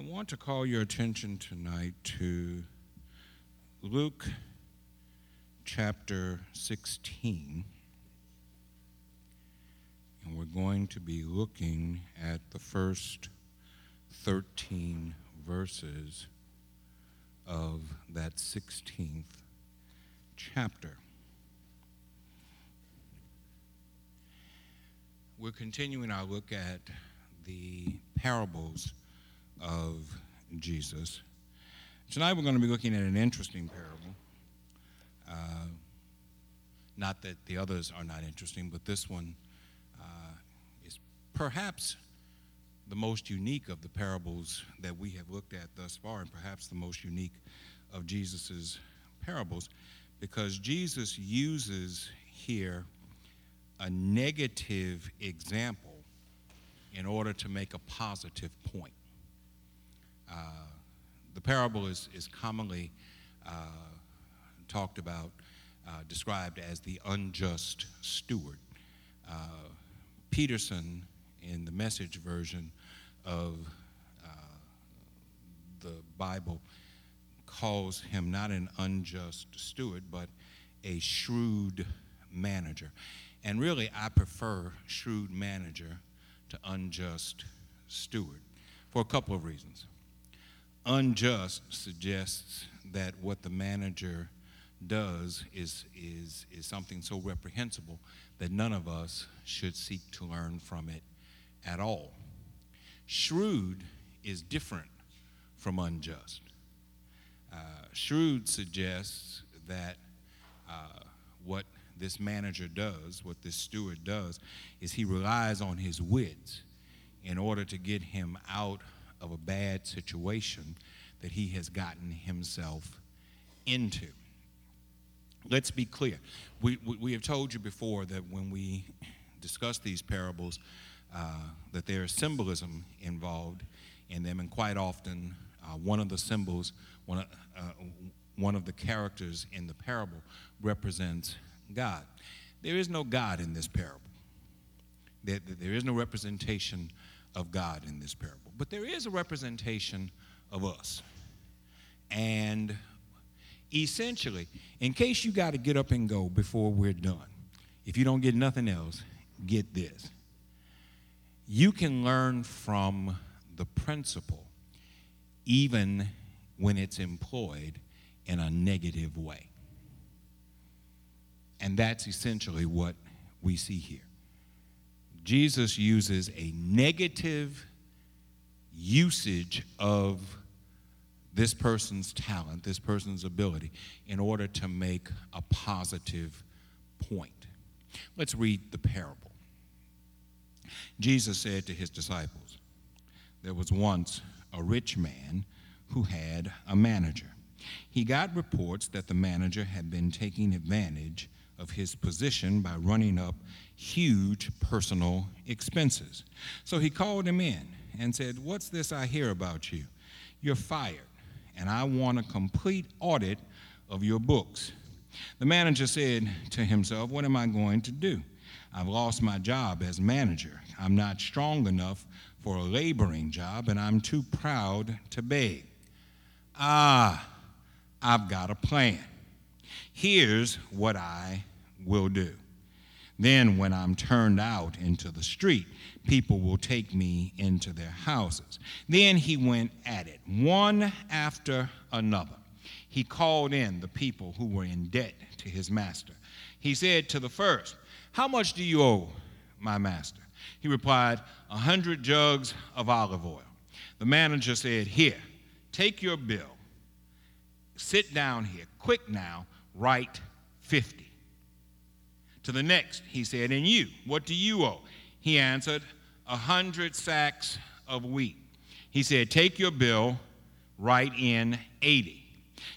I want to call your attention tonight to Luke chapter 16. And we're going to be looking at the first 13 verses of that 16th chapter. We're continuing our look at the parables of Jesus. Tonight we're going to be looking at an interesting parable. Uh, not that the others are not interesting, but this one uh, is perhaps the most unique of the parables that we have looked at thus far, and perhaps the most unique of Jesus' parables, because Jesus uses here a negative example in order to make a positive point. Uh, the parable is, is commonly uh, talked about, uh, described as the unjust steward. Peterson, in the message version of the Bible, calls him not an unjust steward, but a shrewd manager. And really, I prefer shrewd manager to unjust steward for a couple of reasons unjust suggests that what the manager does is, is, is something so reprehensible that none of us should seek to learn from it at all. Shrewd is different from unjust. Uh, shrewd suggests that uh, what this manager does, what this steward does, is he relies on his wits in order to get him out of a bad situation that he has gotten himself into. Let's be clear. We, we, we have told you before that when we discuss these parables, uh, that there is symbolism involved in them, and quite often, uh, one of the symbols, one of, uh, one of the characters in the parable represents God. There is no God in this parable. There, there is no representation of God in this parable. But there is a representation of us. And essentially, in case you got to get up and go before we're done, if you don't get nothing else, get this. You can learn from the principle even when it's employed in a negative way. And that's essentially what we see here. Jesus uses a negative usage of this person's talent, this person's ability, in order to make a positive point. Let's read the parable. Jesus said to his disciples, There was once a rich man who had a manager. He got reports that the manager had been taking advantage of his position by running up huge personal expenses. So he called him in and said, What's this I hear about you? You're fired, and I want a complete audit of your books. The manager said to himself, What am I going to do? I've lost my job as manager. I'm not strong enough for a laboring job, and I'm too proud to beg. Ah, I've got a plan. Here's what I will do. Then, when I'm turned out into the street, people will take me into their houses. Then he went at it, one after another. He called in the people who were in debt to his master. He said to the first, How much do you owe my master? He replied, A hundred jugs of olive oil. The manager said, Here, take your bill. Sit down here. Quick now, write 50. To the next, he said, And you, what do you owe? He answered, A hundred sacks of wheat. He said, Take your bill, write in 80.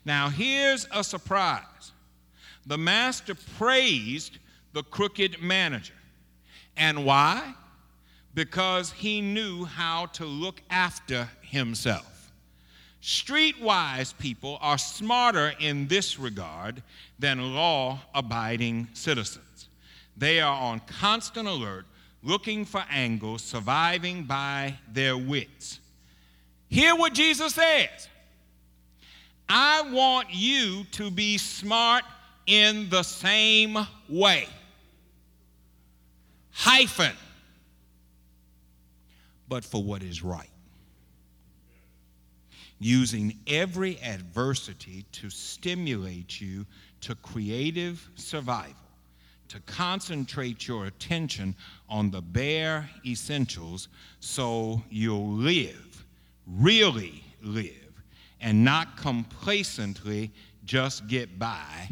Now, here's a surprise the master praised the crooked manager. And why? Because he knew how to look after himself. Streetwise people are smarter in this regard than law abiding citizens. They are on constant alert, looking for angles, surviving by their wits. Hear what Jesus says. I want you to be smart in the same way. Hyphen. But for what is right. Using every adversity to stimulate you to creative survival, to concentrate your attention on the bare essentials so you'll live, really live and not complacently just get by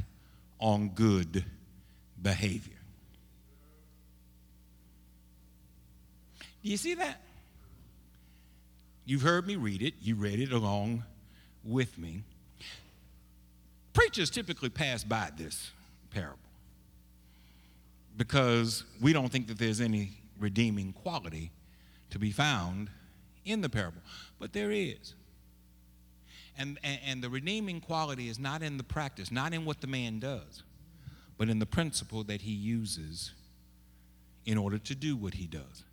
on good behavior. Do you see that? You've heard me read it, you read it along with me. Preachers typically pass by this parable because we don't think that there's any redeeming quality to be found in the parable, but there is. And, and, and, the redeeming quality is not in the practice, not in what the man does, but in the principle that he uses in order to do what he does.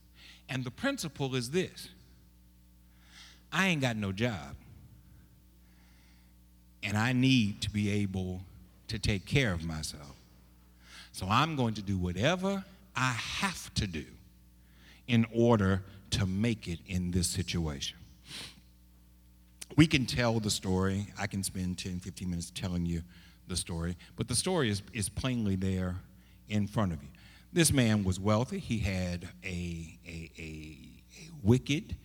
And the principle is this I ain't got no job, and I need to be able to take care of myself. So I'm going to do whatever I have to do in order to make it in this situation we can tell the story. I can spend 10, 15 minutes telling you the story, but the story is, is plainly there in front of you. This man was wealthy. He had a, a, a, a wicked,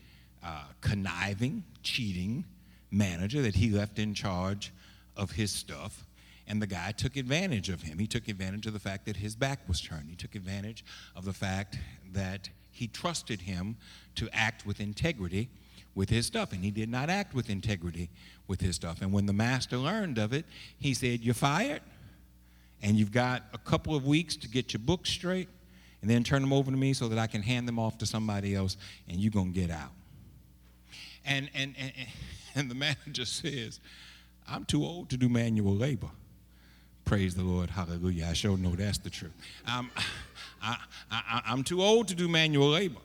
uh, conniving, cheating manager that he left in charge of his stuff. And the guy took advantage of him. He took advantage of the fact that his back was turned. He took advantage of the fact that he trusted him to act with integrity with his stuff, and he did not act with integrity with his stuff. And when the master learned of it, he said, You're fired, and you've got a couple of weeks to get your books straight, and then turn them over to me so that I can hand them off to somebody else, and you're going to get out. And, and, and, and the manager says, I'm too old to do manual labor. Praise the Lord. Hallelujah. I sure know that's the truth. I'm, I, I, I'm too old to do manual labor,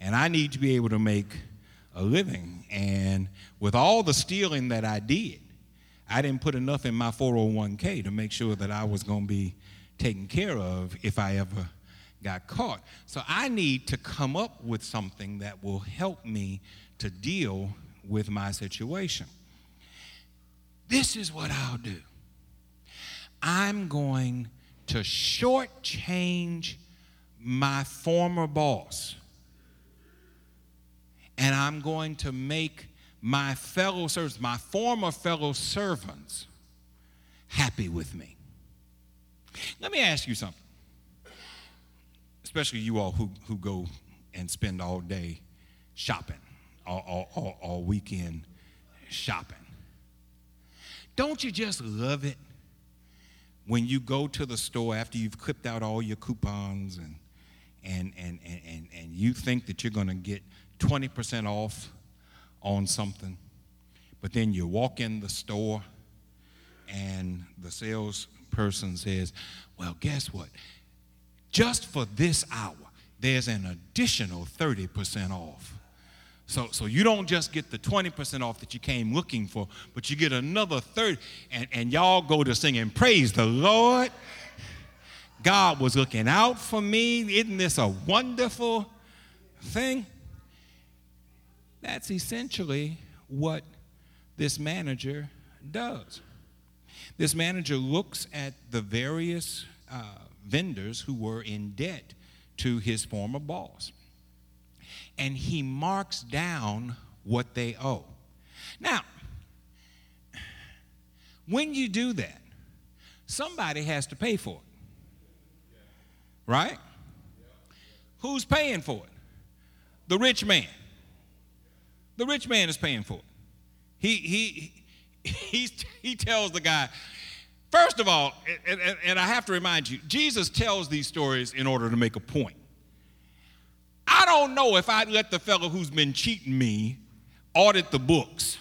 and I need to be able to make a living. And with all the stealing that I did, I didn't put enough in my 401k to make sure that I was going to be taken care of if I ever got caught. So I need to come up with something that will help me to deal with my situation. This is what I'll do I'm going to shortchange my former boss and I'm going to make my fellow servants, my former fellow servants, happy with me. Let me ask you something, especially you all who, who go and spend all day shopping, all, all, all, all weekend shopping. Don't you just love it when you go to the store after you've clipped out all your coupons and, and, and, and, and, and you think that you're going to get 20% off on something, but then you walk in the store and the salesperson says, Well, guess what? Just for this hour, there's an additional 30% off. So, so you don't just get the 20% off that you came looking for, but you get another 30. And, and y'all go to singing, Praise the Lord. God was looking out for me. Isn't this a wonderful thing? That's essentially what this manager does. This manager looks at the various uh, vendors who were in debt to his former boss and he marks down what they owe. Now, when you do that, somebody has to pay for it. Right? Who's paying for it? The rich man. The rich man is paying for it. He, he, he, he tells the guy, first of all, and, and, and I have to remind you, Jesus tells these stories in order to make a point. I don't know if I'd let the fellow who's been cheating me audit the books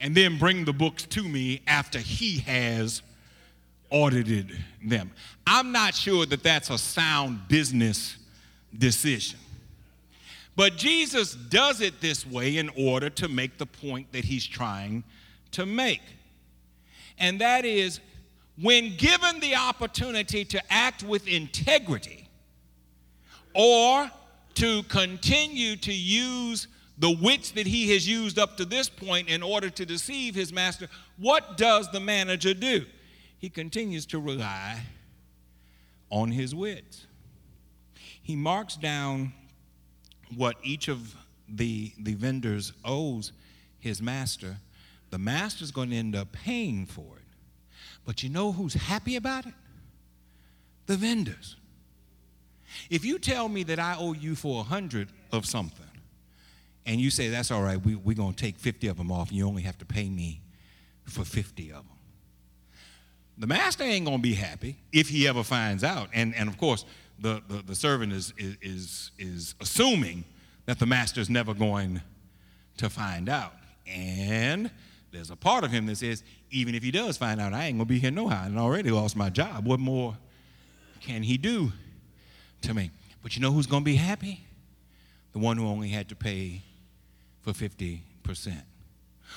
and then bring the books to me after he has audited them. I'm not sure that that's a sound business decision. But Jesus does it this way in order to make the point that he's trying to make. And that is when given the opportunity to act with integrity or to continue to use the wits that he has used up to this point in order to deceive his master, what does the manager do? He continues to rely on his wits. He marks down what each of the, the vendors owes his master. The master's going to end up paying for it. But you know who's happy about it? The vendors. If you tell me that I owe you for a hundred of something, and you say that's all right, we, we're going to take 50 of them off, and you only have to pay me for 50 of them. The master ain't going to be happy if he ever finds out. And, and of course, the, the, the servant is, is, is assuming that the master is never going to find out. And there's a part of him that says, even if he does find out, I ain't going to be here no how. And I already lost my job. What more can he do to me? But you know who's going to be happy? The one who only had to pay for 50%,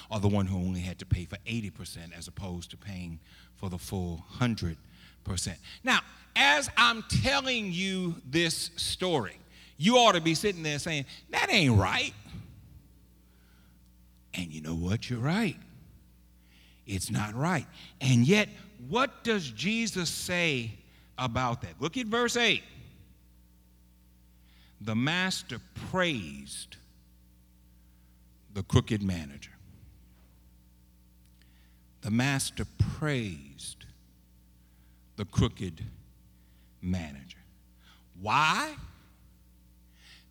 or the one who only had to pay for 80% as opposed to paying for the full 100%. Now, as I'm telling you this story, you ought to be sitting there saying, That ain't right. And you know what? You're right. It's not right. And yet, what does Jesus say about that? Look at verse 8. The master praised the crooked manager. The master praised the crooked manager. Why?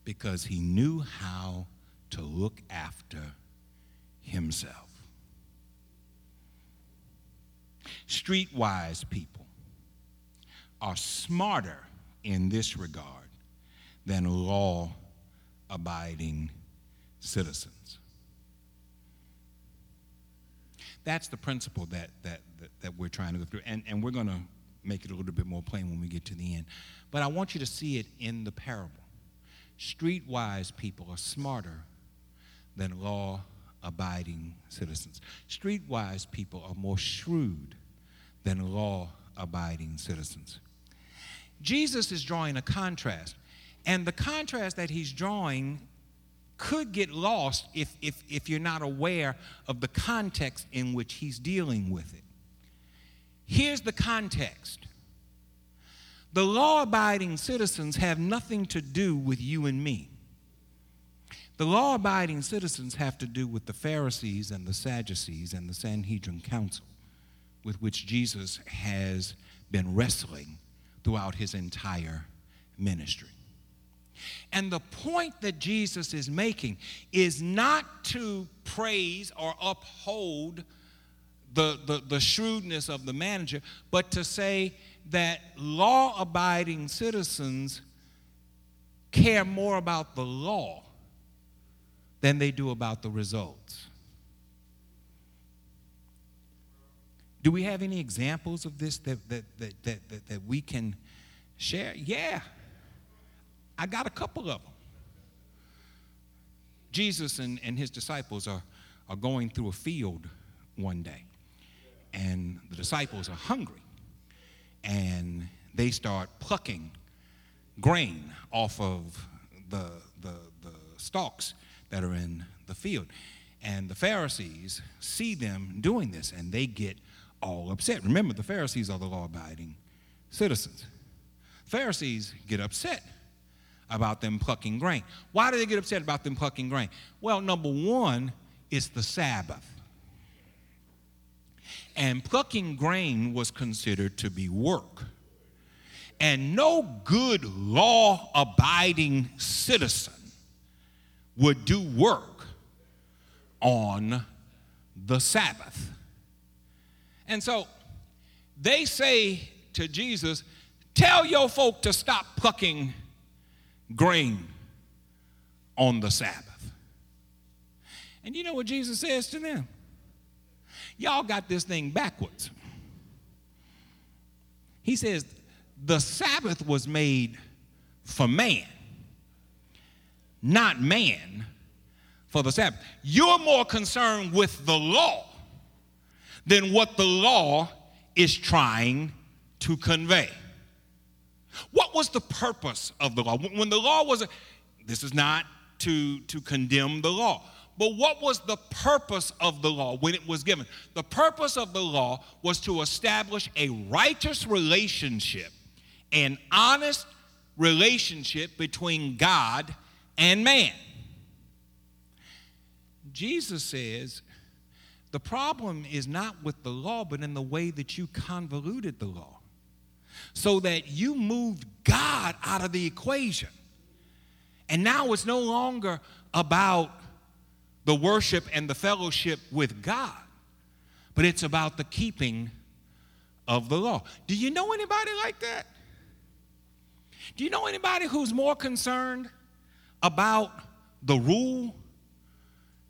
Because he knew how to look after himself. Streetwise people are smarter in this regard than law abiding citizens. That's the principle that, that, that, that, we're trying to go through. And, and we're going to make it a little bit more plain when we get to the end. But I want you to see it in the parable. Streetwise people are smarter than law abiding citizens. Streetwise people are more shrewd than law abiding citizens. Jesus is drawing a contrast, and the contrast that he's drawing could get lost if, if, if you're not aware of the context in which he's dealing with it. Here's the context the law abiding citizens have nothing to do with you and me. The law abiding citizens have to do with the Pharisees and the Sadducees and the Sanhedrin Council, with which Jesus has been wrestling throughout his entire ministry. And the point that Jesus is making is not to praise or uphold the, the, the shrewdness of the manager, but to say that law abiding citizens care more about the law than they do about the results. Do we have any examples of this that, that, that, that, that, that we can share? Yeah. I got a couple of them. Jesus and, and his disciples are, are going through a field one day, and the disciples are hungry, and they start plucking grain off of the, the, the stalks that are in the field. And the Pharisees see them doing this, and they get all upset. Remember, the Pharisees are the law abiding citizens. Pharisees get upset about them plucking grain. Why do they get upset about them plucking grain? Well, number one, it's the Sabbath. And plucking grain was considered to be work. And no good law abiding citizen would do work on the Sabbath. And so they say to Jesus, Tell your folk to stop plucking grain on the Sabbath. And you know what Jesus says to them? Y'all got this thing backwards. He says, the Sabbath was made for man, not man, for the Sabbath. You're more concerned with the law than what the law is trying to convey. What was the purpose of the law? When the law was, this is not to, to condemn the law, but what was the purpose of the law when it was given? The purpose of the law was to establish a righteous relationship, an honest relationship between God and man. Jesus says the problem is not with the law, but in the way that you convoluted the law so that you moved God out of the equation. And now it's no longer about the worship and the fellowship with God, but it's about the keeping of the law. Do you know anybody like that? Do you know anybody who's more concerned about the rule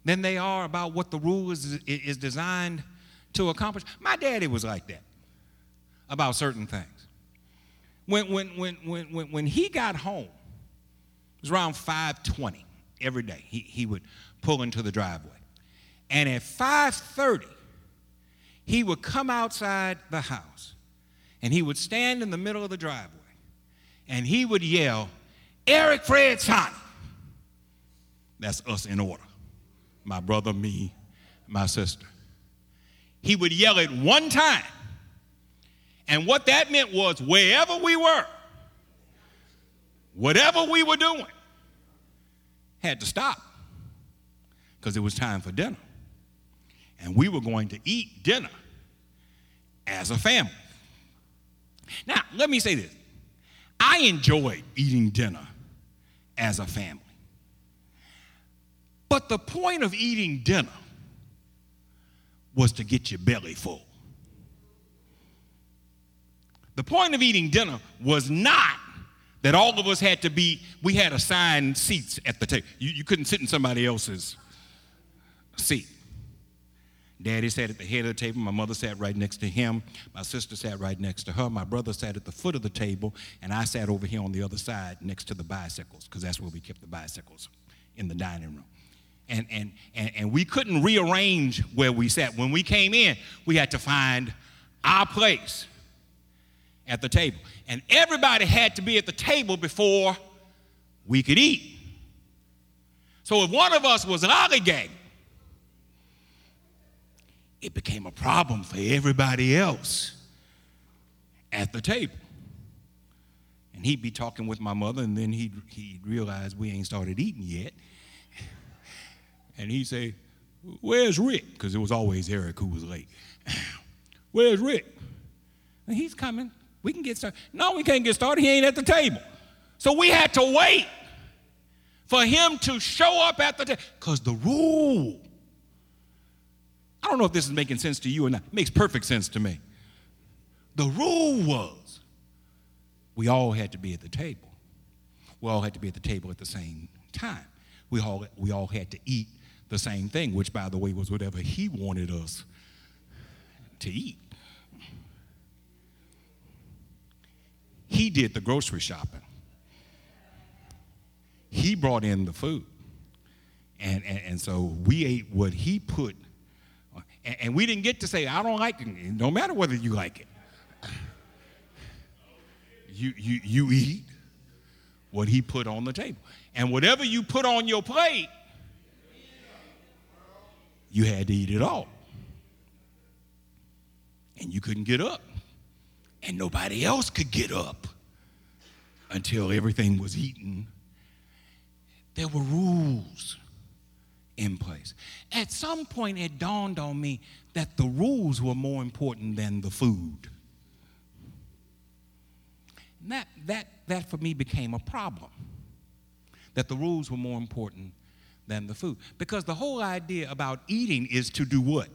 than they are about what the rule is, is designed to accomplish? My daddy was like that about certain things. When, when, when, when, when, when he got home, it was around 520 every day. He, he would pull into the driveway. And at 530, he would come outside the house and he would stand in the middle of the driveway and he would yell, Eric Fred Sonny. That's us in order. My brother, me, my sister. He would yell it one time and what that meant was wherever we were, whatever we were doing, had to stop because it was time for dinner. And we were going to eat dinner as a family. Now, let me say this I enjoyed eating dinner as a family. But the point of eating dinner was to get your belly full. The point of eating dinner was not that all of us had to be, we had assigned seats at the table. You, you couldn't sit in somebody else's seat. Daddy sat at the head of the table. My mother sat right next to him. My sister sat right next to her. My brother sat at the foot of the table. And I sat over here on the other side next to the bicycles, because that's where we kept the bicycles in the dining room. And, and, and, and we couldn't rearrange where we sat. When we came in, we had to find our place at the table. And everybody had to be at the table before we could eat. So if one of us was an lollygagging, it became a problem for everybody else at the table. And he'd be talking with my mother, and then he'd, he'd realize we ain't started eating yet. And he'd say, Where's Rick? Because it was always Eric who was late. Where's Rick? And he's coming. We can get started. No, we can't get started. He ain't at the table. So we had to wait for him to show up at the table. Because the rule, I don't know if this is making sense to you or not. It makes perfect sense to me. The rule was we all had to be at the table. We all had to be at the table at the same time. We all, we all had to eat the same thing, which, by the way, was whatever he wanted us to eat. He did the grocery shopping. He brought in the food. And, and, and so we ate what he put. And, and we didn't get to say, I don't like it. No matter whether you like it. You, you, you eat what he put on the table. And whatever you put on your plate, you had to eat it all. And you couldn't get up and nobody else could get up until everything was eaten. There were rules in place. At some point, it dawned on me that the rules were more important than the food. And that, that, that for me became a problem. That the rules were more important than the food. Because the whole idea about eating is to do what?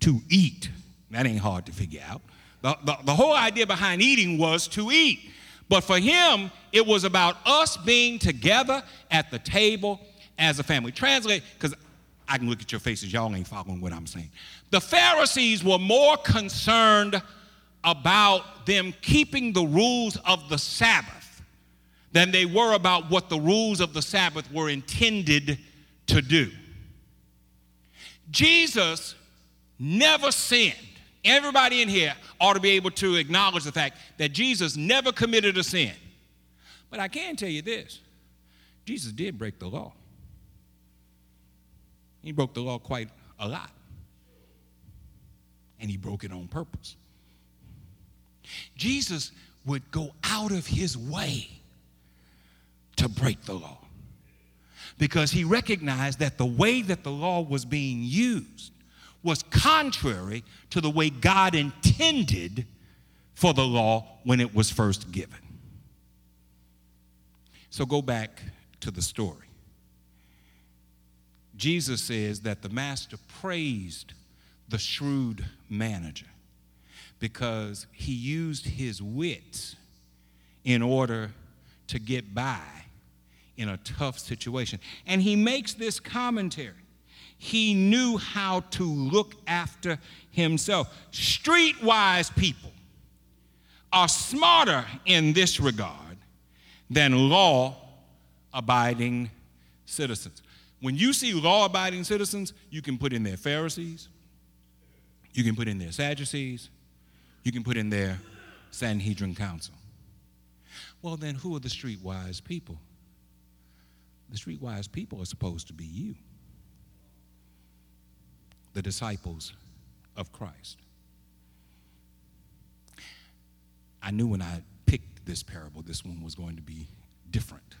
To eat. That ain't hard to figure out. The, the, the whole idea behind eating was to eat. But for him, it was about us being together at the table as a family. Translate, because I can look at your faces, y'all ain't following what I'm saying. The Pharisees were more concerned about them keeping the rules of the Sabbath than they were about what the rules of the Sabbath were intended to do. Jesus never sinned. Everybody in here ought to be able to acknowledge the fact that Jesus never committed a sin. But I can tell you this Jesus did break the law. He broke the law quite a lot. And he broke it on purpose. Jesus would go out of his way to break the law because he recognized that the way that the law was being used was contrary to the way God intended for the law when it was first given. So go back to the story. Jesus says that the master praised the shrewd manager because he used his wits in order to get by in a tough situation. And he makes this commentary. He knew how to look after himself. Streetwise people are smarter in this regard than law abiding citizens. When you see law abiding citizens, you can put in their Pharisees, you can put in their Sadducees, you can put in their Sanhedrin council. Well, then, who are the streetwise people? The streetwise people are supposed to be you, the disciples of Christ. I knew when I picked this parable, this one was going to be different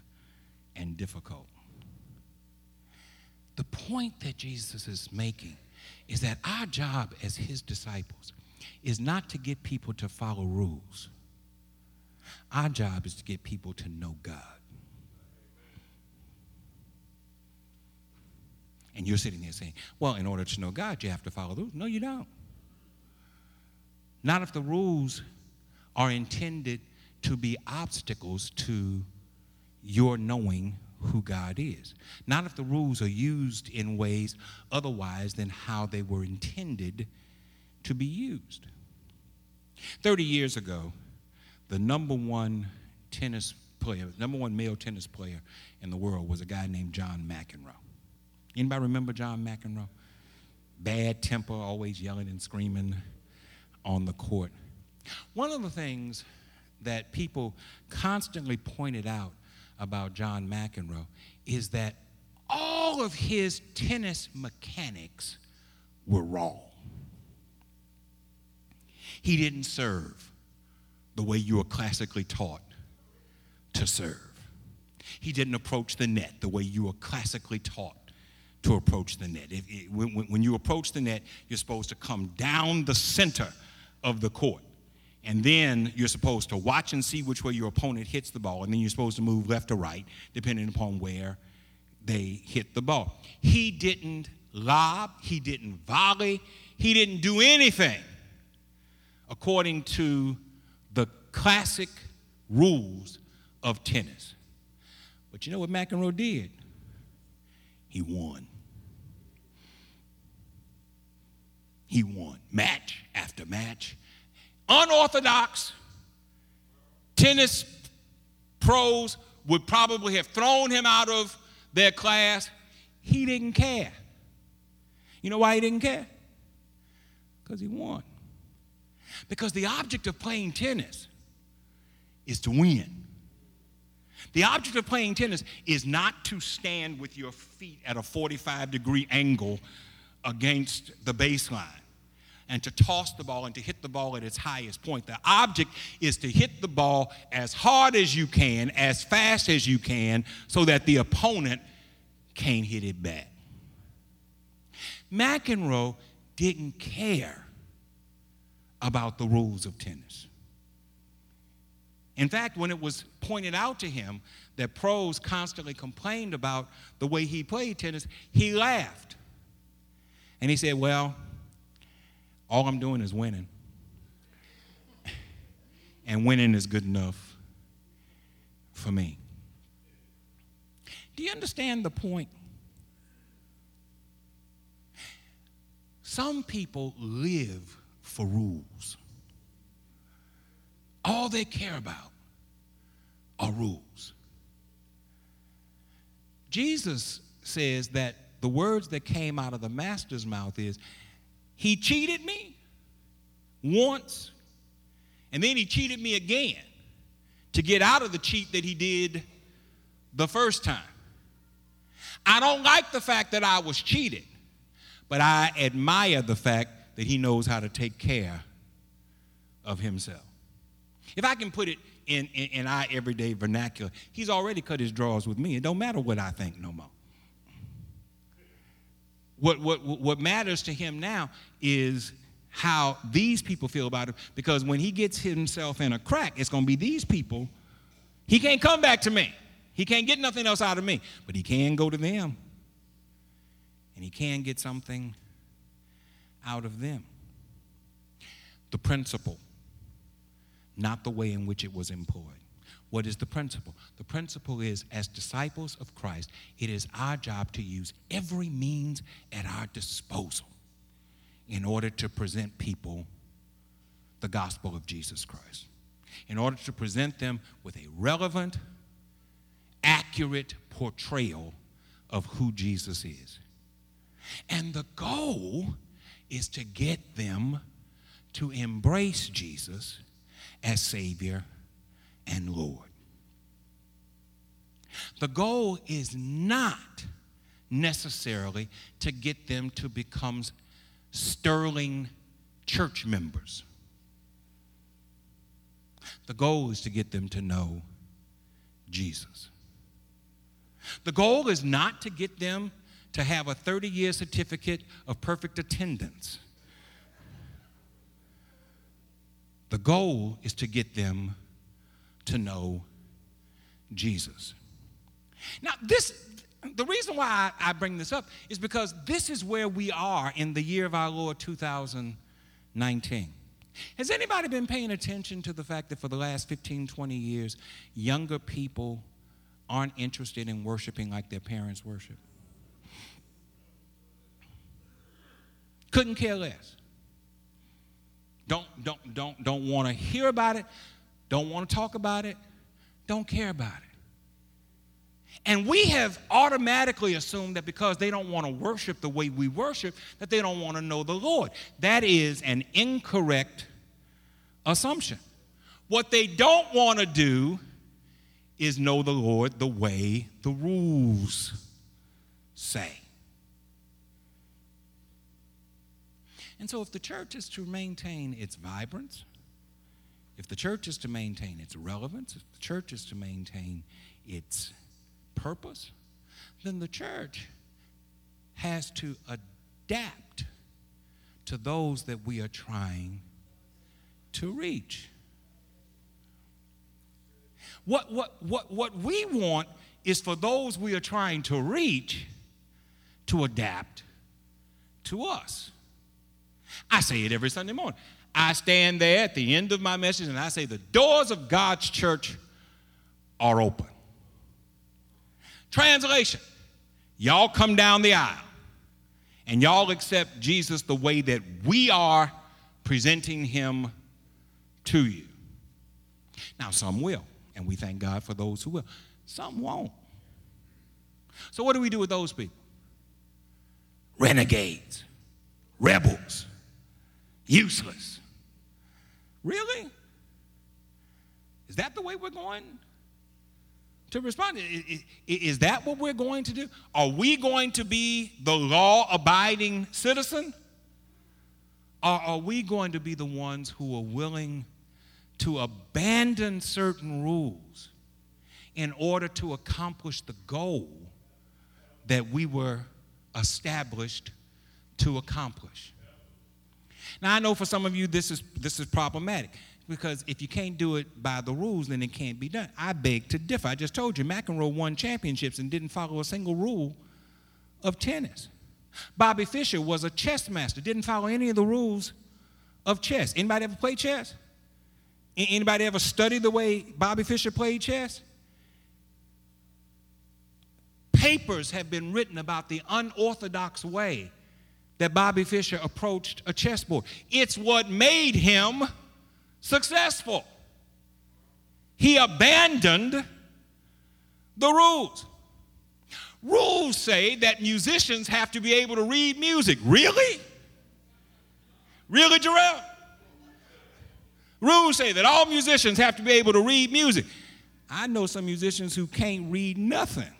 and difficult. The point that Jesus is making is that our job as his disciples is not to get people to follow rules. Our job is to get people to know God. And you're sitting there saying, well, in order to know God, you have to follow the rules. No, you don't. Not if the rules are intended to be obstacles to your knowing who God is. Not if the rules are used in ways otherwise than how they were intended to be used. 30 years ago, the number one tennis player, number one male tennis player in the world was a guy named John McEnroe. Anybody remember John McEnroe? Bad temper, always yelling and screaming on the court. One of the things that people constantly pointed out about John McEnroe is that all of his tennis mechanics were wrong. He didn't serve the way you were classically taught to serve. He didn't approach the net the way you were classically taught to approach the net. If, it, when, when you approach the net, you're supposed to come down the center of the court. And then you're supposed to watch and see which way your opponent hits the ball. And then you're supposed to move left or right, depending upon where they hit the ball. He didn't lob, he didn't volley, he didn't do anything according to the classic rules of tennis. But you know what McEnroe did? He won. He won match after match. Unorthodox tennis pros would probably have thrown him out of their class. He didn't care. You know why he didn't care? Because he won. Because the object of playing tennis is to win. The object of playing tennis is not to stand with your feet at a 45 degree angle against the baseline and to toss the ball and to hit the ball at its highest point. The object is to hit the ball as hard as you can, as fast as you can, so that the opponent can't hit it back. McEnroe didn't care about the rules of tennis. In fact, when it was pointed out to him that pros constantly complained about the way he played tennis, he laughed. And he said, Well, all I'm doing is winning. And winning is good enough for me. Do you understand the point? Some people live for rules. All they care about are rules. Jesus says that the words that came out of the master's mouth is, He cheated me once, and then he cheated me again to get out of the cheat that he did the first time. I don't like the fact that I was cheated, but I admire the fact that he knows how to take care of himself. If I can put it in, in, in our everyday vernacular, he's already cut his drawers with me. It don't matter what I think no more. What, what, what matters to him now is how these people feel about him because when he gets himself in a crack, it's going to be these people. He can't come back to me. He can't get nothing else out of me, but he can go to them. And he can get something out of them. The principle, not the way in which it was employed. What is the principle? The principle is, as disciples of Christ, it is our job to use every means at our disposal in order to present people the gospel of Jesus Christ, in order to present them with a relevant, accurate portrayal of who Jesus is. And the goal is to get them to embrace Jesus as Savior and Lord. The goal is not necessarily to get them to become sterling church members. The goal is to get them to know Jesus. The goal is not to get them to have a 30 year certificate of perfect attendance. The goal is to get them to know Jesus. Now, this, the reason why I, bring this up is because this is where we are in the year of our Lord 2019. Has anybody been paying attention to the fact that for the last 15, 20 years, younger people aren't interested in worshiping like their parents worship? Couldn't care less. Don't, don't, don't, don't want to hear about it, don't want to talk about it, don't care about it. And we have automatically assumed that because they don't want to worship the way we worship, that they don't want to know the Lord. That is an incorrect assumption. What they don't want to do is know the Lord the way the rules say. And so, if the church is to maintain its vibrance, if the church is to maintain its relevance, if the church is to maintain its purpose, then the church has to adapt to those that we are trying to reach. What, what, what, what we want is for those we are trying to reach to adapt to us. I say it every Sunday morning. I stand there at the end of my message and I say, The doors of God's church are open. Translation Y'all come down the aisle and y'all accept Jesus the way that we are presenting him to you. Now, some will, and we thank God for those who will. Some won't. So, what do we do with those people? Renegades, rebels, useless. Really? Is that the way we're going to respond. Is that what we're going to do? Are we going to be the law abiding citizen? Or are we going to be the ones who are willing to abandon certain rules in order to accomplish the goal that we were established to accomplish? Now, I know for some of you this is, this is problematic because if you can't do it by the rules, then it can't be done. I beg to differ. I just told you McEnroe won championships and didn't follow a single rule of tennis. Bobby Fischer was a chess master, didn't follow any of the rules of chess. Anybody ever play chess? Anybody ever study the way Bobby Fischer played chess? Papers have been written about the unorthodox way that Bobby Fischer approached a chessboard. It's what made him successful. He abandoned the rules. Rules say that musicians have to be able to read music. Really? Really, Jarrell? Rules say that all musicians have to be able to read music. I know some musicians who can't read nothing.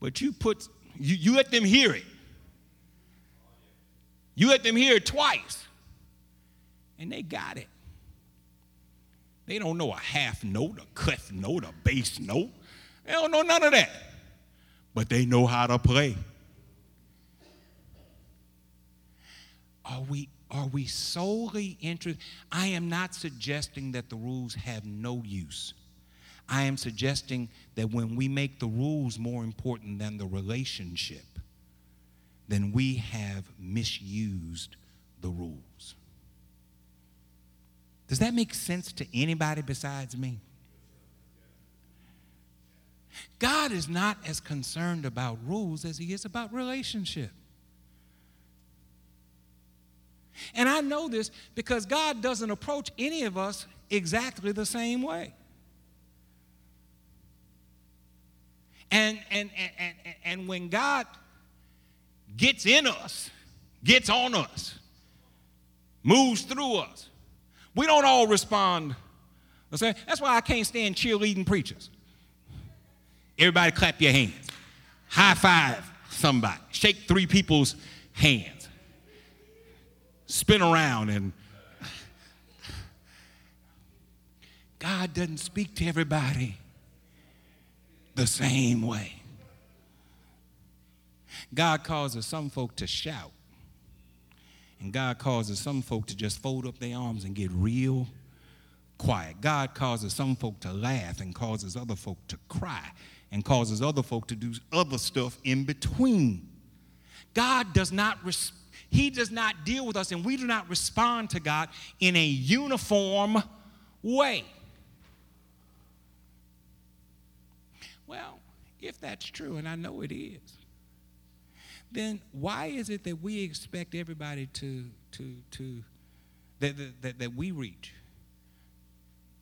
But you put you, you let them hear it. You let them hear it twice. And they got it. They don't know a half note, a clef note, a bass note. They don't know none of that. But they know how to play. Are we are we solely interested? I am not suggesting that the rules have no use. I am suggesting that when we make the rules more important than the relationship, then we have misused the rules. Does that make sense to anybody besides me? God is not as concerned about rules as he is about relationship. And I know this because God doesn't approach any of us exactly the same way. And, and, and, and, when God gets in us, gets on us, moves through us, we don't all respond. That's why I can't stand cheerleading preachers. Everybody clap your hands. High five somebody. Shake three people's hands spin around and God doesn't speak to everybody the same way. God causes some folk to shout, and God causes some folk to just fold up their arms and get real quiet. God causes some folk to laugh and causes other folk to cry and causes other folk to do other stuff in between. God does not he does not deal with us and we do not respond to God in a uniform way. Well, if that's true, and I know it is, then why is it that we expect everybody to, to, to that, that, that we reach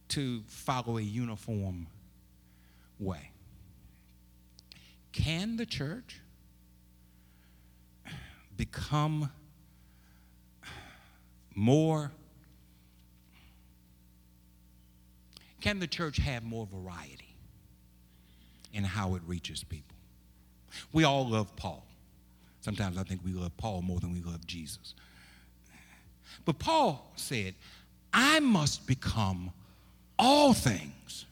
to follow a uniform way? Can the church become more? Can the church have more variety in how it reaches people? We all love Paul. Sometimes I think we love Paul more than we love Jesus. But Paul said, I must become all things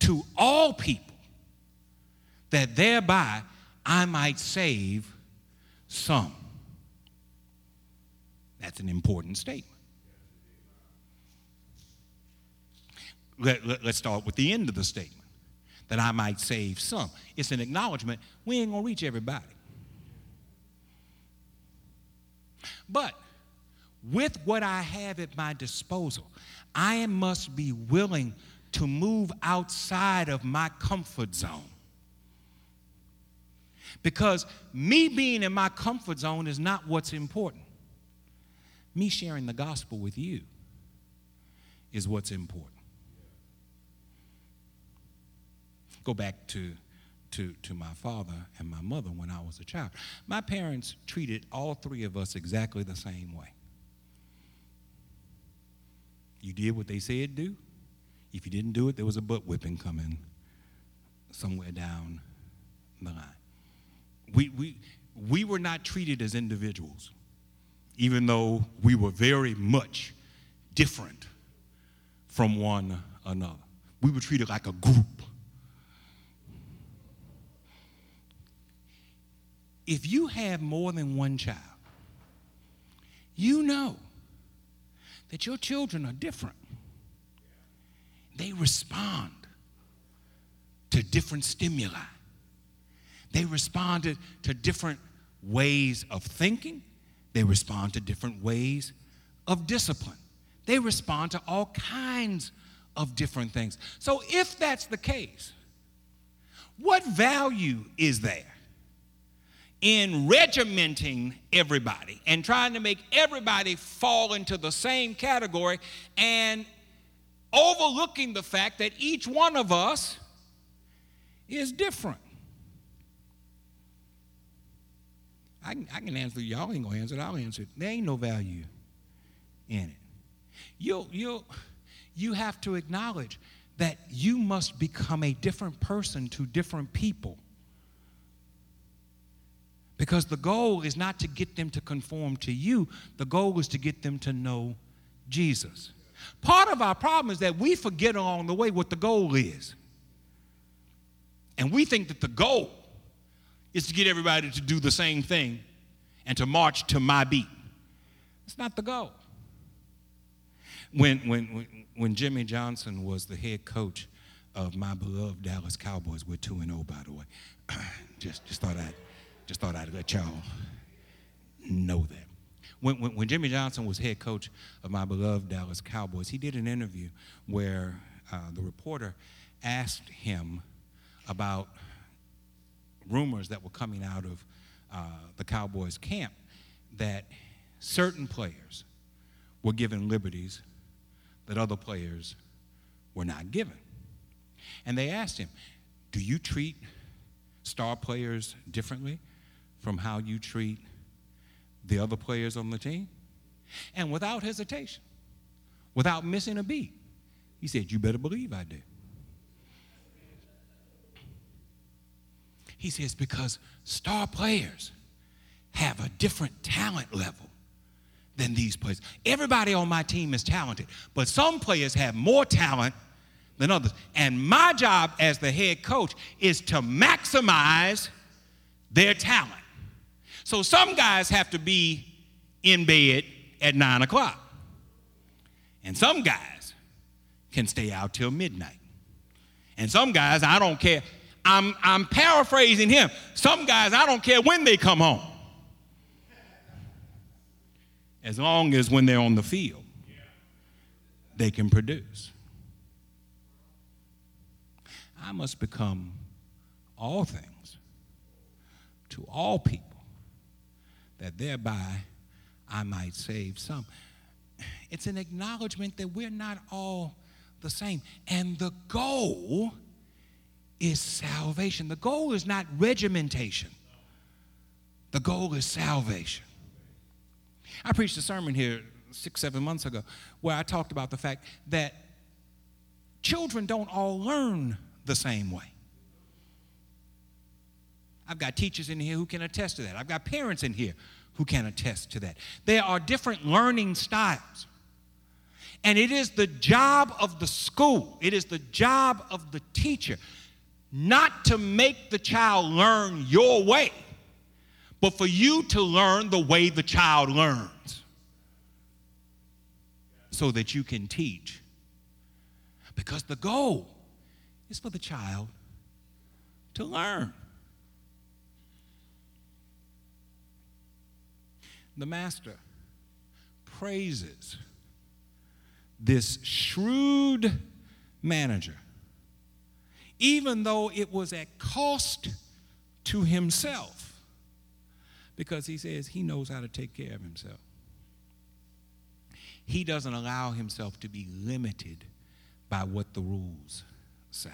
to all people, that thereby I might save some. That's an important statement. Let, let, let's start with the end of the statement that I might save some. It's an acknowledgement we ain't going to reach everybody. But with what I have at my disposal, I must be willing to move outside of my comfort zone. Because me being in my comfort zone is not what's important. Me sharing the gospel with you is what's important. Go back to, to, to my father and my mother when I was a child. My parents treated all three of us exactly the same way. You did what they said do. If you didn't do it, there was a butt whipping coming somewhere down the line. We, we, we were not treated as individuals, even though we were very much different from one another. We were treated like a group. If you have more than one child, you know that your children are different. They respond to different stimuli. They responded to different ways of thinking, they respond to different ways of discipline. They respond to all kinds of different things. So, if that's the case, what value is there in regimenting everybody and trying to make everybody fall into the same category and overlooking the fact that each one of us is different. I can, I can answer, y'all ain't gonna answer it, I'll answer it. There ain't no value in it. You, you, you have to acknowledge that you must become a different person to different people. Because the goal is not to get them to conform to you, the goal is to get them to know Jesus. Part of our problem is that we forget along the way what the goal is. And we think that the goal is to get everybody to do the same thing and to march to my beat. It's not the goal. When, when, when Jimmy Johnson was the head coach of my beloved Dallas Cowboys, we're 2 0, by the way. just, just, thought I'd, just thought I'd let y'all know that. When, when, when, Jimmy Johnson was head coach of my beloved Dallas Cowboys, he did an interview where uh, the reporter asked him about rumors that were coming out of uh, the Cowboys camp that certain players were given liberties that other players were not given. And they asked him, Do you treat star players differently from how you treat the other players on the team? And without hesitation, without missing a beat, he said, You better believe I do. He says, Because star players have a different talent level than these players. Everybody on my team is talented, but some players have more talent than others. And my job as the head coach is to maximize their talent. So some guys have to be in bed at nine o'clock, and some guys can stay out till midnight. And some guys, I don't care. I'm, I'm paraphrasing him. Some guys, I don't care when they come home as long as when they're on the field, they can produce. I must become all things to all people, that thereby I might save some. It's an acknowledgement that we're not all the same. And the goal is salvation. The goal is not regimentation, the goal is salvation. I preached a sermon here six, seven months ago where I talked about the fact that children don't all learn the same way. I've got teachers in here who can attest to that. I've got parents in here who can attest to that. There are different learning styles. And it is the job of the school, it is the job of the teacher not to make the child learn your way but for you to learn the way the child learns so that you can teach. Because the goal is for the child to learn. The master praises this shrewd manager, even though it was at cost to himself because he says he knows how to take care of himself. He doesn't allow himself to be limited by what the rules say.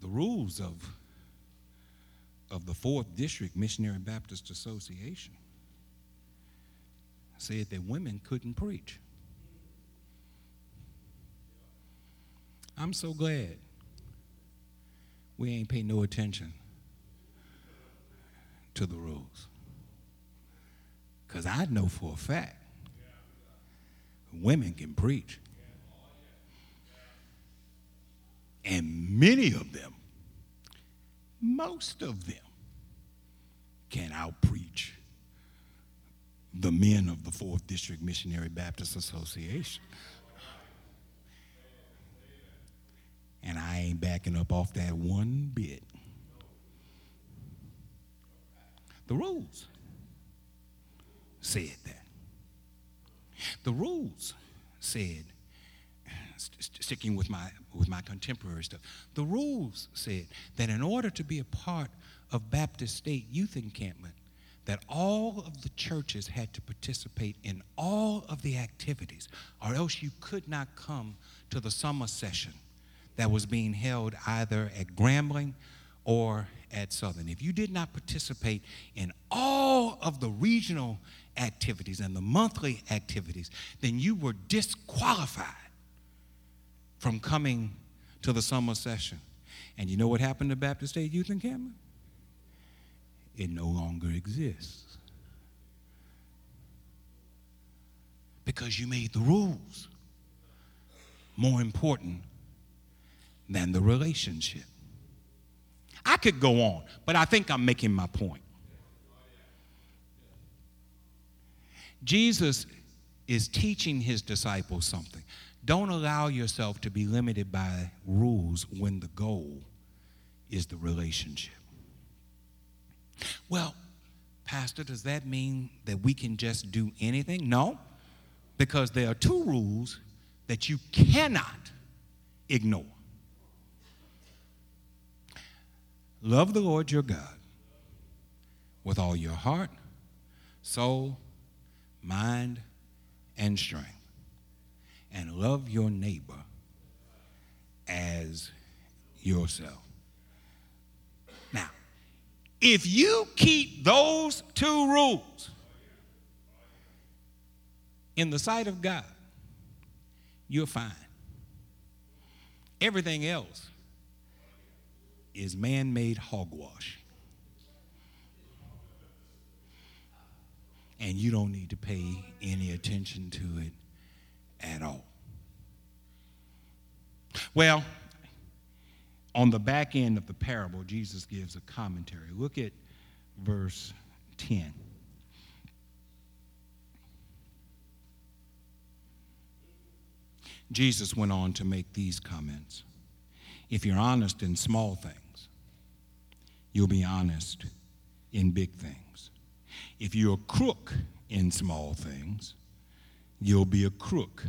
The rules of, of the 4th District Missionary Baptist Association said that women couldn't preach. I'm so glad we ain't pay no attention to the rules. Because I know for a fact women can preach. And many of them, most of them, can outpreach the men of the 4th District Missionary Baptist Association. And I ain't backing up off that one bit. The rules said that. The rules said, st- sticking with my, with my contemporary stuff, the rules said that in order to be a part of Baptist State Youth Encampment, that all of the churches had to participate in all of the activities, or else you could not come to the summer session that was being held either at Grambling or at Southern. If you did not participate in all of the regional activities and the monthly activities, then you were disqualified from coming to the summer session. And you know what happened to Baptist State Youth Encampment? It no longer exists. Because you made the rules more important than the relationship. I could go on, but I think I'm making my point. Jesus is teaching his disciples something. Don't allow yourself to be limited by rules when the goal is the relationship. Well, Pastor, does that mean that we can just do anything? No, because there are two rules that you cannot ignore love the Lord your God with all your heart, soul, mind, and strength. And love your neighbor as yourself. Now, if you keep those two rules in the sight of God, you're fine. Everything else is man made hogwash. and you don't need to pay any attention to it at all. Well, on the back end of the parable, Jesus gives a commentary. Look at verse 10. Jesus went on to make these comments. If you're honest in small things, you'll be honest in big things. If you're a crook in small things, you'll be a crook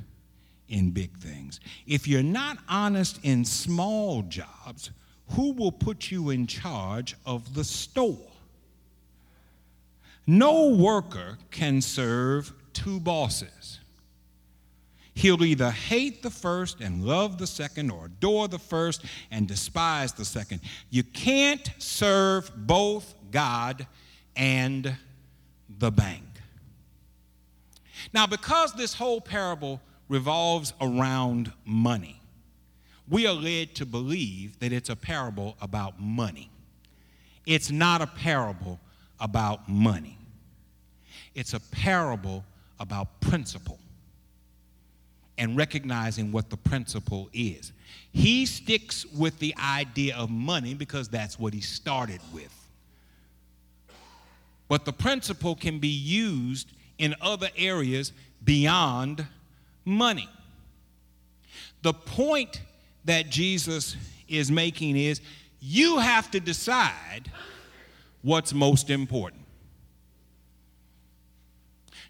in big things. If you're not honest in small jobs, who will put you in charge of the store? No worker can serve two bosses. He'll either hate the first and love the second, or adore the first and despise the second. You can't serve both God and the bank. Now, because this whole parable revolves around money, we are led to believe that it's a parable about money. It's not a parable about money, it's a parable about principle and recognizing what the principle is. He sticks with the idea of money because that's what he started with. But the principle can be used in other areas beyond money. The point that Jesus is making is you have to decide what's most important.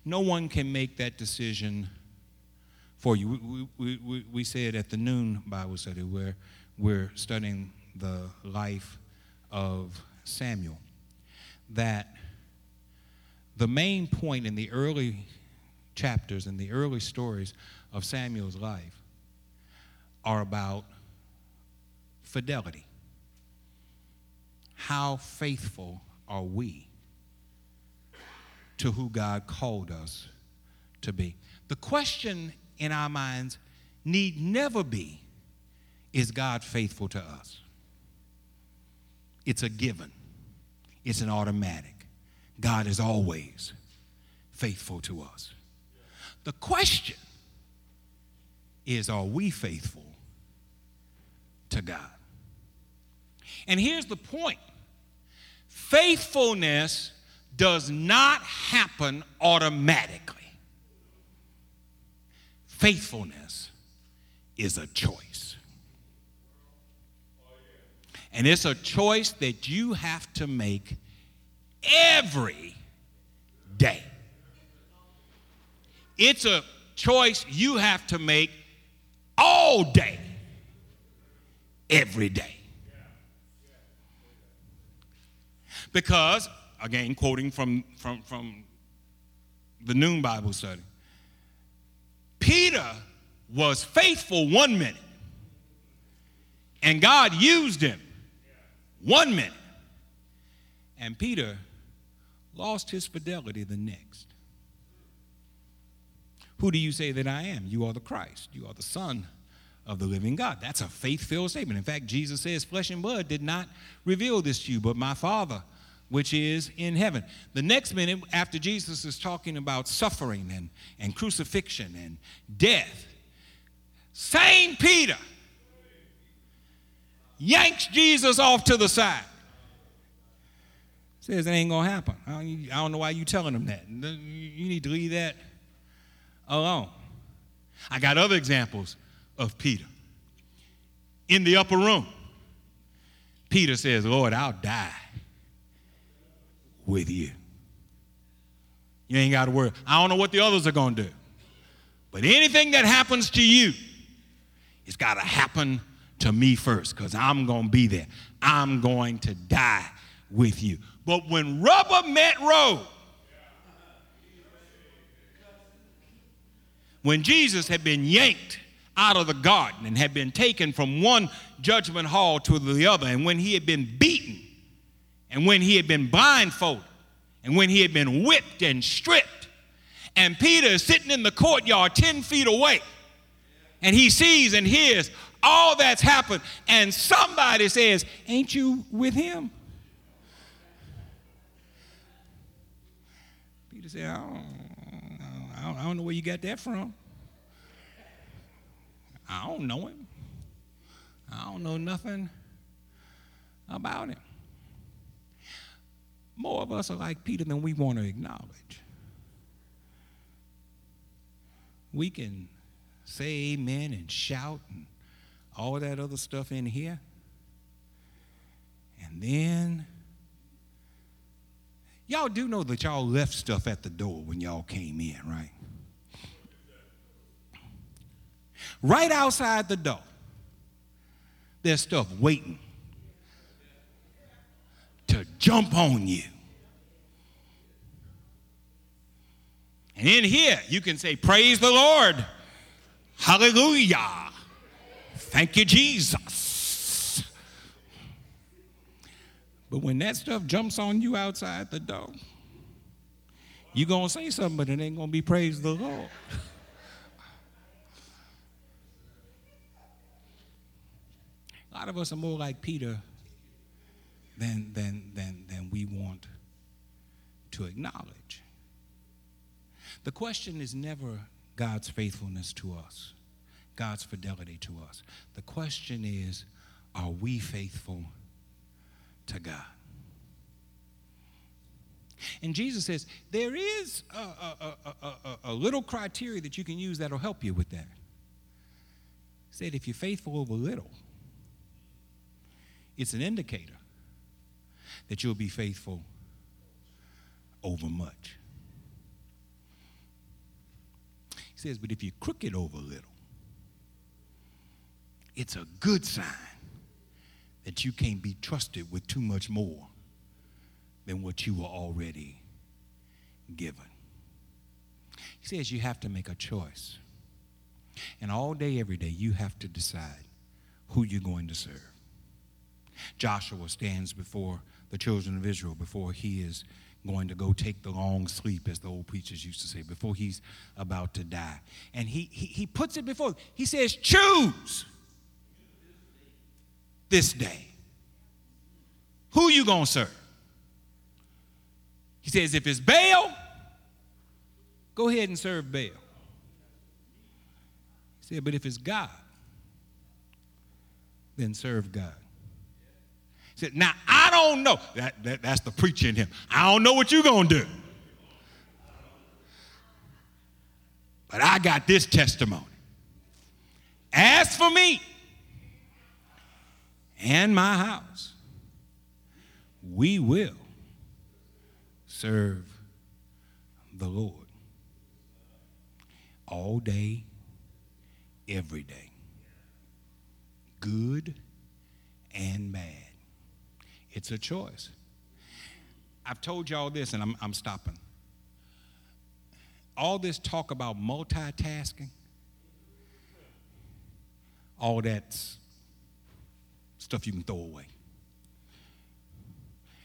No one can make that decision for you. We, we, we, we said at the noon Bible study where we're studying the life of Samuel that the main point in the early chapters and the early stories of Samuel's life are about fidelity. How faithful are we to who God called us to be? The question in our minds need never be is God faithful to us? It's a given, it's an automatic. God is always faithful to us. The question is are we faithful to God? And here's the point faithfulness does not happen automatically, faithfulness is a choice. And it's a choice that you have to make every day. It's a choice you have to make all day, every day. Because again, quoting from, from, from the noon Bible study. Peter was faithful one minute, and God used him one minute. And Peter lost his fidelity the next. Who do you say that I am? You are the Christ. You are the Son of the living God. That's a faith filled statement. In fact, Jesus says, Flesh and blood did not reveal this to you, but my Father, which is in heaven. The next minute, after Jesus is talking about suffering and, and crucifixion and death, St. Peter yanks Jesus off to the side. Says it ain't gonna happen. I don't know why you telling them that. You need to leave that alone. I got other examples of Peter. In the upper room, Peter says, Lord, I'll die with you. You ain't got to worry. I don't know what the others are going to do. But anything that happens to you, it's got to happen to me first because I'm going to be there. I'm going to die with you. But when rubber met road, when Jesus had been yanked out of the garden and had been taken from one judgment hall to the other, and when he had been beaten, and when he had been blindfolded, and when he had been whipped and stripped, and Peter is sitting in the courtyard 10 feet away, and he sees and hears all that's happened, and somebody says, Ain't you with him? Peter said, I don't I don't, I don't know where you got that from. I don't know him. I don't know nothing about him. More of us are like Peter than we want to acknowledge. We can say amen and shout and all that other stuff in here. And then, y'all do know that y'all left stuff at the door when y'all came in, right? Right outside the door, there's stuff waiting to jump on you. And in here, you can say, Praise the Lord. Hallelujah. Thank you, Jesus. But when that stuff jumps on you outside the door, you're going to say something, but it ain't going to be praise the Lord. A lot of us are more like Peter than, than, than, than we want to acknowledge. The question is never God's faithfulness to us, God's fidelity to us. The question is, are we faithful to God? And Jesus says, there is a, a, a, a, little criteria that you can use that'll help you with that. He said, if you're faithful over little, it's an indicator that you'll be faithful over much. He says, but if you're crooked over little, it's a good sign that you can't be trusted with too much more than what you were already given. He says you have to make a choice. And all day, every day, you have to decide who you're going to serve. Joshua stands before the children of Israel before he is going to go take the long sleep, as the old preachers used to say, before he's about to die. And he, he, he puts it before, he says, choose this day. Who you going to serve? He says, if it's Baal, go ahead and serve Baal. He said, but if it's God, then serve God He said, Now I don't know. That, that, that's the preacher in him. I don't know what you're going to do. But I got this testimony. As for me and my house, we will serve the Lord all day, every day, good and bad. It's a choice. I've told y'all this and I'm, I'm stopping. All this talk about multitasking, all that's stuff you can throw away.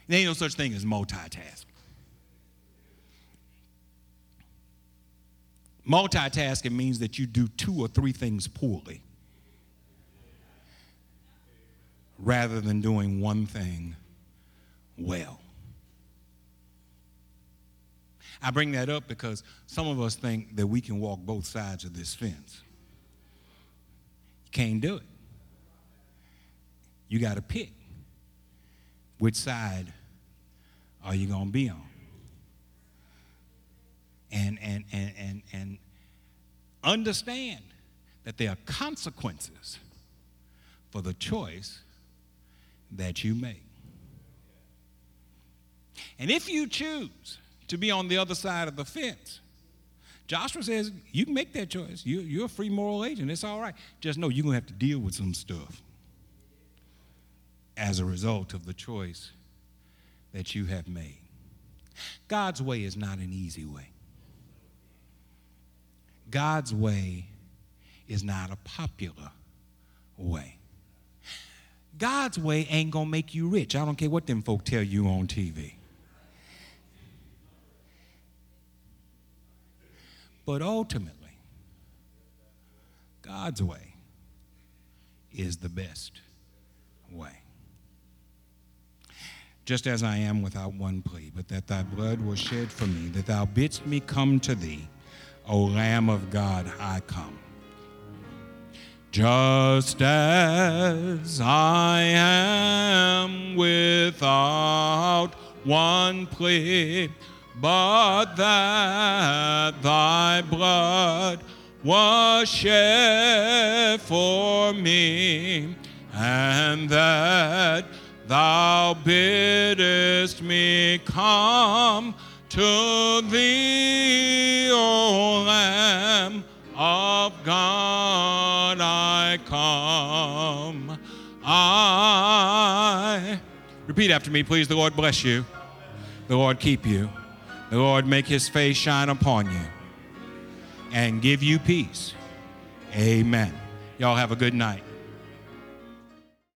There ain't no such thing as multitasking. Multitasking means that you do two or three things poorly rather than doing one thing well. I bring that up because some of us think that we can walk both sides of this fence. You can't do it. You got to pick which side are you going to be on. And, and, and, and, and understand that there are consequences for the choice that you make. And if you choose to be on the other side of the fence, Joshua says, you can make that choice. You, you're a free moral agent. It's all right. Just know you're going to have to deal with some stuff as a result of the choice that you have made. God's way is not an easy way. God's way is not a popular way. God's way ain't gonna make you rich. I don't care what them folk tell you on TV. But ultimately, God's way is the best way. Just as I am without one plea, but that thy blood was shed for me, that thou bidst me come to thee, O Lamb of God, I come. Just as I am without one plea, but that thy blood was shed for me, and that thou biddest me come to thee, O Lamb of God, I come. I. Repeat after me, please. The Lord bless you. The Lord keep you. The Lord make his face shine upon you and give you peace. Amen. Y'all have a good night.